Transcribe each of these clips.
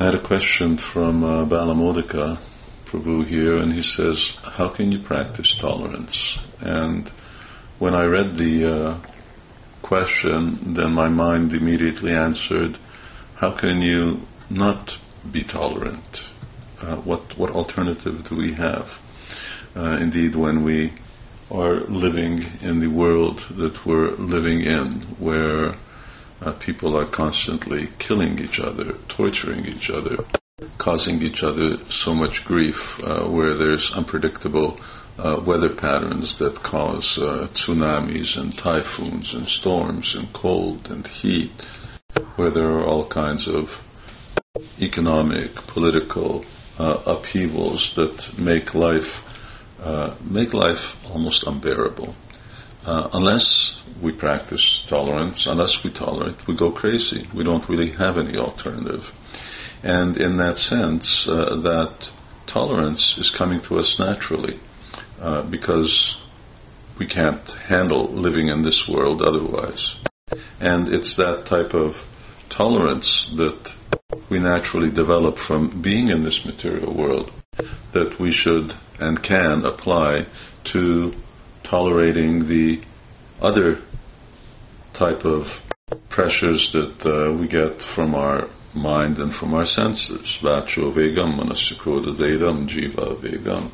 I had a question from uh, Balamodika Prabhu here, and he says, How can you practice tolerance? And when I read the uh, question, then my mind immediately answered, How can you not be tolerant? Uh, what, what alternative do we have? Uh, indeed, when we are living in the world that we're living in, where uh, people are constantly killing each other, torturing each other, causing each other so much grief, uh, where there's unpredictable uh, weather patterns that cause uh, tsunamis and typhoons and storms and cold and heat, where there are all kinds of economic, political uh, upheavals that make life uh, make life almost unbearable. Uh, unless we practice tolerance, unless we tolerate, we go crazy. We don't really have any alternative. And in that sense, uh, that tolerance is coming to us naturally uh, because we can't handle living in this world otherwise. And it's that type of tolerance that we naturally develop from being in this material world that we should and can apply to tolerating the other type of pressures that uh, we get from our mind and from our senses. Vacho vegam, manasukroda vedam, jihva vegam.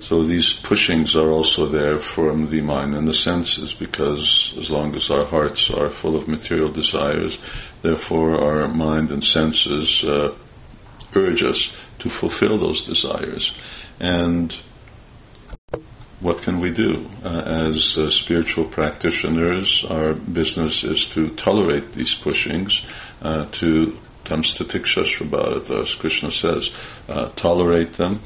So these pushings are also there from the mind and the senses because as long as our hearts are full of material desires, therefore our mind and senses uh, urge us to fulfill those desires. And what can we do? Uh, as uh, spiritual practitioners, our business is to tolerate these pushings, uh, to tamstatiksha about it, as Krishna says, uh, tolerate them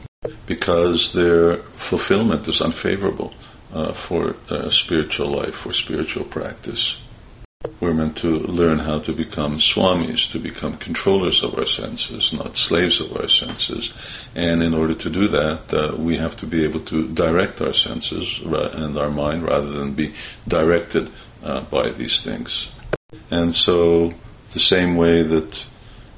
because their fulfillment is unfavorable uh, for uh, spiritual life, for spiritual practice. We're meant to learn how to become swamis, to become controllers of our senses, not slaves of our senses. And in order to do that, uh, we have to be able to direct our senses and our mind rather than be directed uh, by these things. And so, the same way that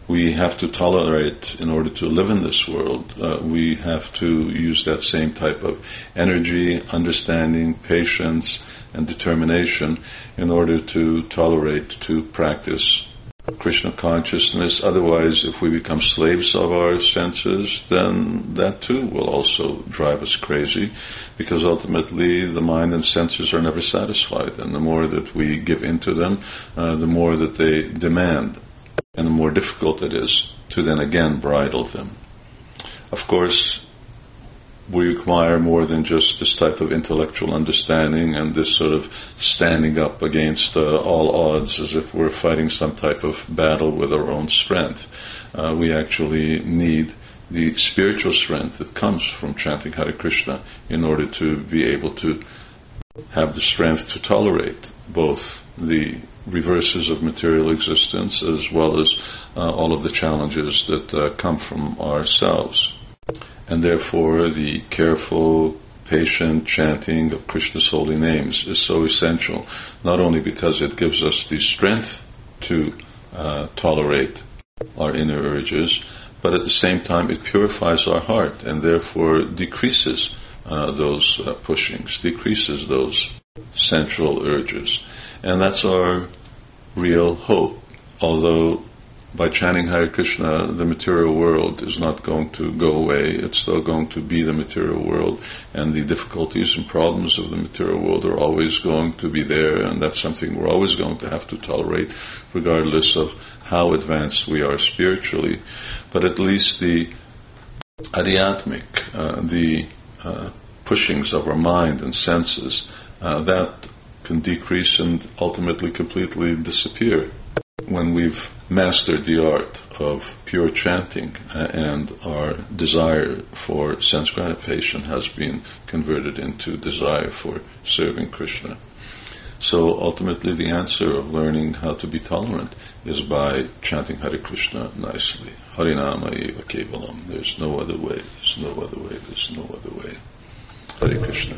we have to tolerate in order to live in this world. Uh, we have to use that same type of energy, understanding, patience, and determination in order to tolerate, to practice Krishna consciousness. Otherwise, if we become slaves of our senses, then that too will also drive us crazy because ultimately the mind and senses are never satisfied. And the more that we give into them, uh, the more that they demand and the more difficult it is to then again bridle them. Of course, we require more than just this type of intellectual understanding and this sort of standing up against uh, all odds as if we're fighting some type of battle with our own strength. Uh, we actually need the spiritual strength that comes from chanting Hare Krishna in order to be able to have the strength to tolerate both the reverses of material existence as well as uh, all of the challenges that uh, come from ourselves. And therefore, the careful, patient chanting of Krishna's holy names is so essential, not only because it gives us the strength to uh, tolerate our inner urges, but at the same time it purifies our heart and therefore decreases uh, those uh, pushings, decreases those central urges. And that's our real hope. Although by chanting Hare Krishna, the material world is not going to go away. It's still going to be the material world, and the difficulties and problems of the material world are always going to be there, and that's something we're always going to have to tolerate, regardless of how advanced we are spiritually. But at least the adhyatmic, uh, the uh, pushings of our mind and senses, uh, that can decrease and ultimately completely disappear when we've mastered the art of pure chanting uh, and our desire for sense gratification has been converted into desire for serving Krishna. So ultimately the answer of learning how to be tolerant is by chanting Hare Krishna nicely. Harinama eva kevalam. There's no other way. There's no other way. There's no other way. Hare Krishna.